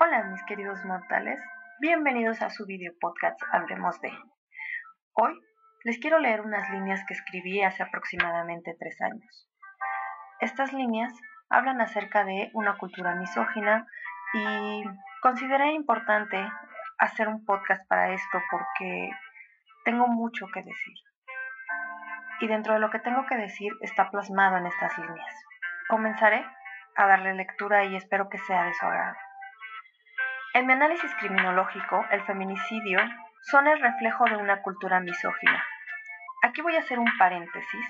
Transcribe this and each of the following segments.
Hola mis queridos mortales, bienvenidos a su video podcast Hablemos de. Hoy les quiero leer unas líneas que escribí hace aproximadamente tres años. Estas líneas hablan acerca de una cultura misógina y consideré importante hacer un podcast para esto porque tengo mucho que decir. Y dentro de lo que tengo que decir está plasmado en estas líneas. Comenzaré a darle lectura y espero que sea de su agrado. En mi análisis criminológico, el feminicidio son el reflejo de una cultura misógina. Aquí voy a hacer un paréntesis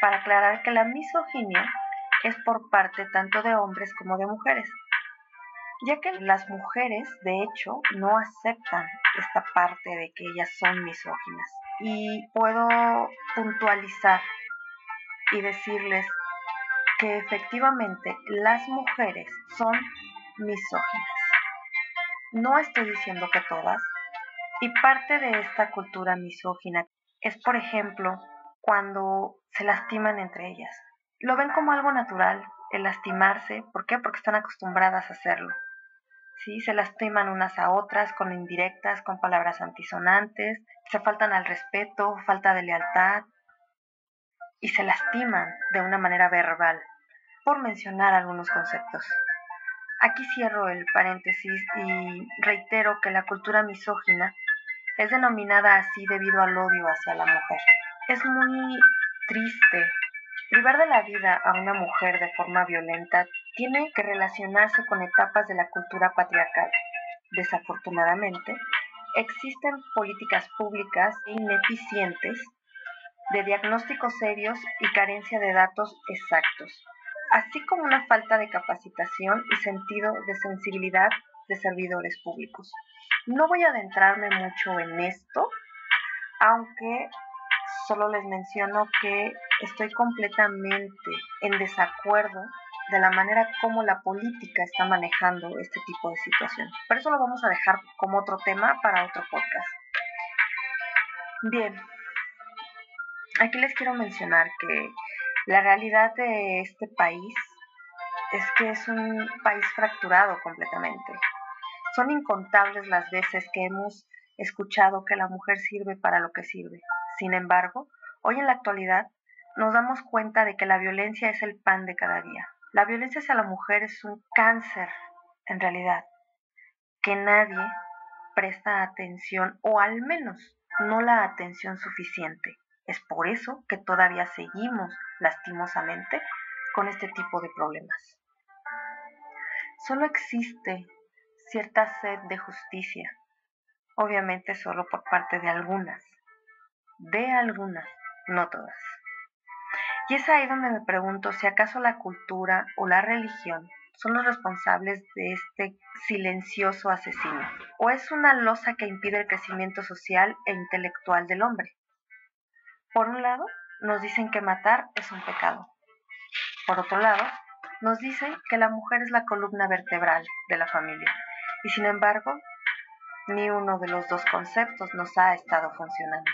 para aclarar que la misoginia es por parte tanto de hombres como de mujeres, ya que las mujeres, de hecho, no aceptan esta parte de que ellas son misóginas. Y puedo puntualizar y decirles que efectivamente las mujeres son misóginas. No estoy diciendo que todas. Y parte de esta cultura misógina es, por ejemplo, cuando se lastiman entre ellas. Lo ven como algo natural, el lastimarse. ¿Por qué? Porque están acostumbradas a hacerlo. ¿Sí? Se lastiman unas a otras con indirectas, con palabras antisonantes, se faltan al respeto, falta de lealtad y se lastiman de una manera verbal, por mencionar algunos conceptos. Aquí cierro el paréntesis y reitero que la cultura misógina es denominada así debido al odio hacia la mujer. Es muy triste. Privar de la vida a una mujer de forma violenta tiene que relacionarse con etapas de la cultura patriarcal. Desafortunadamente, existen políticas públicas ineficientes de diagnósticos serios y carencia de datos exactos así como una falta de capacitación y sentido de sensibilidad de servidores públicos. No voy a adentrarme mucho en esto, aunque solo les menciono que estoy completamente en desacuerdo de la manera como la política está manejando este tipo de situaciones. Por eso lo vamos a dejar como otro tema para otro podcast. Bien, aquí les quiero mencionar que la realidad de este país es que es un país fracturado completamente. Son incontables las veces que hemos escuchado que la mujer sirve para lo que sirve. Sin embargo, hoy en la actualidad nos damos cuenta de que la violencia es el pan de cada día. La violencia hacia la mujer es un cáncer, en realidad, que nadie presta atención o al menos no la atención suficiente. Es por eso que todavía seguimos, lastimosamente, con este tipo de problemas. Solo existe cierta sed de justicia, obviamente solo por parte de algunas, de algunas, no todas. Y es ahí donde me pregunto si acaso la cultura o la religión son los responsables de este silencioso asesino, o es una losa que impide el crecimiento social e intelectual del hombre. Por un lado, nos dicen que matar es un pecado. Por otro lado, nos dicen que la mujer es la columna vertebral de la familia. Y sin embargo, ni uno de los dos conceptos nos ha estado funcionando.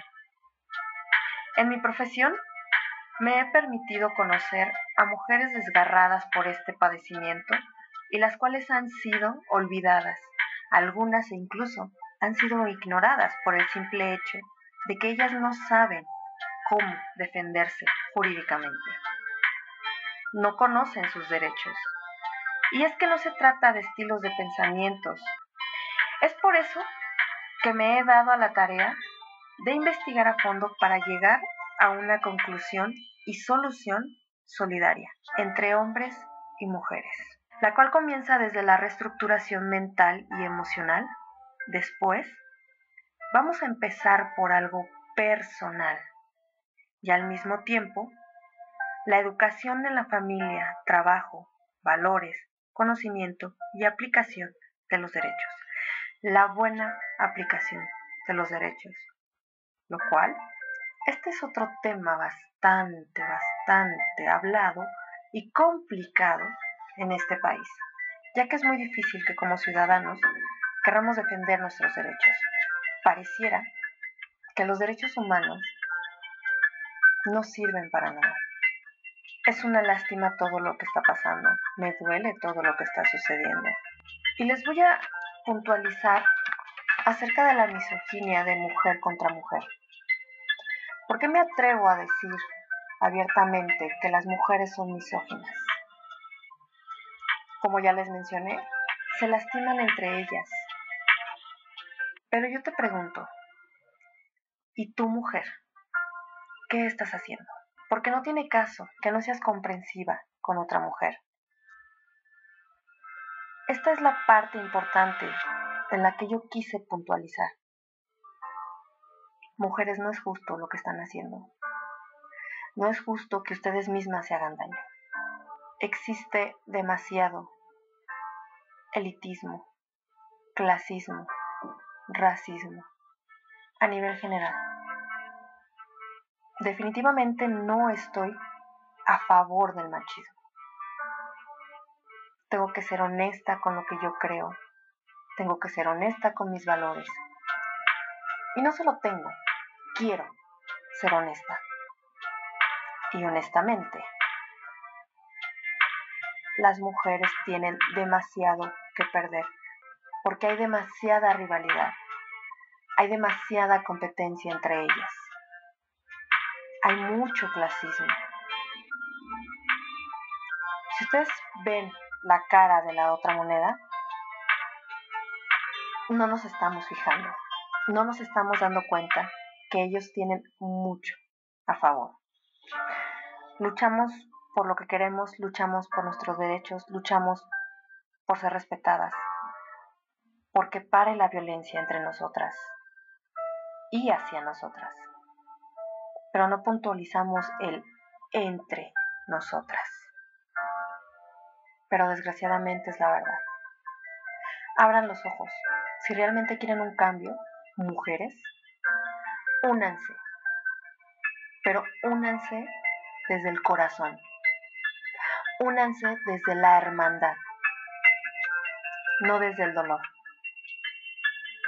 En mi profesión, me he permitido conocer a mujeres desgarradas por este padecimiento y las cuales han sido olvidadas, algunas incluso han sido ignoradas por el simple hecho de que ellas no saben cómo defenderse jurídicamente. No conocen sus derechos. Y es que no se trata de estilos de pensamientos. Es por eso que me he dado a la tarea de investigar a fondo para llegar a una conclusión y solución solidaria entre hombres y mujeres, la cual comienza desde la reestructuración mental y emocional. Después, vamos a empezar por algo personal y al mismo tiempo la educación en la familia, trabajo, valores, conocimiento y aplicación de los derechos. La buena aplicación de los derechos. Lo cual, este es otro tema bastante, bastante hablado y complicado en este país, ya que es muy difícil que como ciudadanos queramos defender nuestros derechos. Pareciera que los derechos humanos no sirven para nada. Es una lástima todo lo que está pasando, me duele todo lo que está sucediendo. Y les voy a puntualizar acerca de la misoginia de mujer contra mujer. ¿Por qué me atrevo a decir abiertamente que las mujeres son misóginas? Como ya les mencioné, se lastiman entre ellas. Pero yo te pregunto, ¿y tu mujer? ¿Qué estás haciendo? Porque no tiene caso que no seas comprensiva con otra mujer. Esta es la parte importante en la que yo quise puntualizar. Mujeres, no es justo lo que están haciendo. No es justo que ustedes mismas se hagan daño. Existe demasiado elitismo, clasismo, racismo a nivel general. Definitivamente no estoy a favor del machismo. Tengo que ser honesta con lo que yo creo. Tengo que ser honesta con mis valores. Y no solo tengo, quiero ser honesta. Y honestamente, las mujeres tienen demasiado que perder, porque hay demasiada rivalidad, hay demasiada competencia entre ellas, hay mucho clasismo. Si ustedes ven la cara de la otra moneda, no nos estamos fijando, no nos estamos dando cuenta que ellos tienen mucho a favor. Luchamos por lo que queremos, luchamos por nuestros derechos, luchamos por ser respetadas, porque pare la violencia entre nosotras y hacia nosotras. Pero no puntualizamos el entre nosotras. Pero desgraciadamente es la verdad. Abran los ojos. Si realmente quieren un cambio, mujeres, únanse. Pero únanse desde el corazón. Únanse desde la hermandad, no desde el dolor.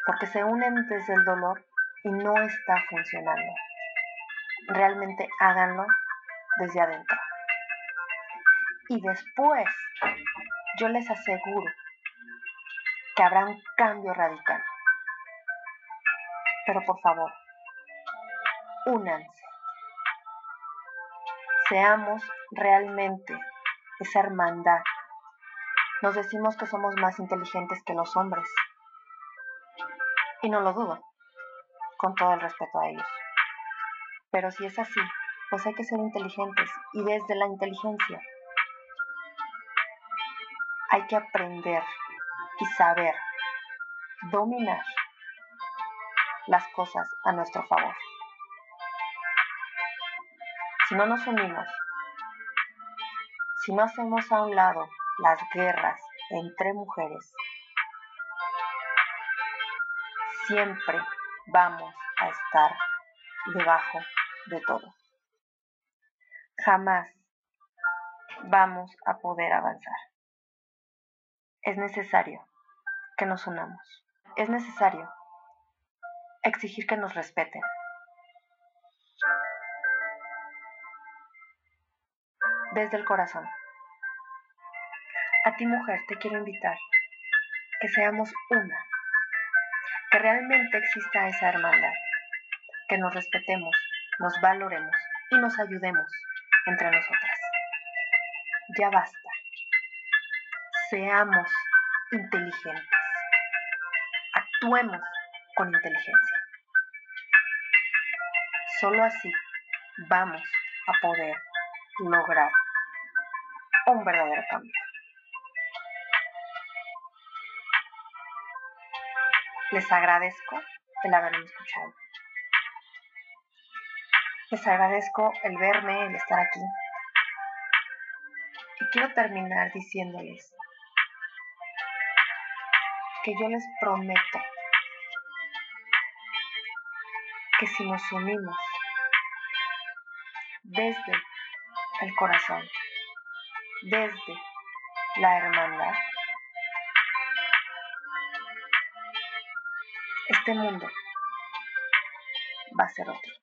Porque se unen desde el dolor y no está funcionando. Realmente háganlo desde adentro. Y después, yo les aseguro que habrá un cambio radical. Pero por favor, únanse. Seamos realmente esa hermandad. Nos decimos que somos más inteligentes que los hombres. Y no lo dudo, con todo el respeto a ellos. Pero si es así, pues hay que ser inteligentes y desde la inteligencia hay que aprender y saber dominar las cosas a nuestro favor. Si no nos unimos si no hacemos a un lado las guerras entre mujeres, siempre vamos a estar debajo de todo. Jamás vamos a poder avanzar. Es necesario que nos unamos. Es necesario exigir que nos respeten. desde el corazón. A ti mujer te quiero invitar que seamos una, que realmente exista esa hermandad, que nos respetemos, nos valoremos y nos ayudemos entre nosotras. Ya basta. Seamos inteligentes. Actuemos con inteligencia. Solo así vamos a poder lograr un verdadero cambio. Les agradezco el haberme escuchado. Les agradezco el verme, el estar aquí. Y quiero terminar diciéndoles que yo les prometo que si nos unimos desde el corazón, desde la hermandad. Este mundo va a ser otro.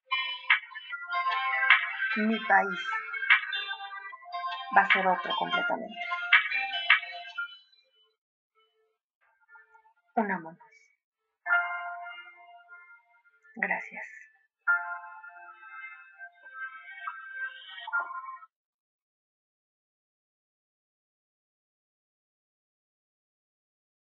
Mi país va a ser otro completamente. Unámonos. Gracias.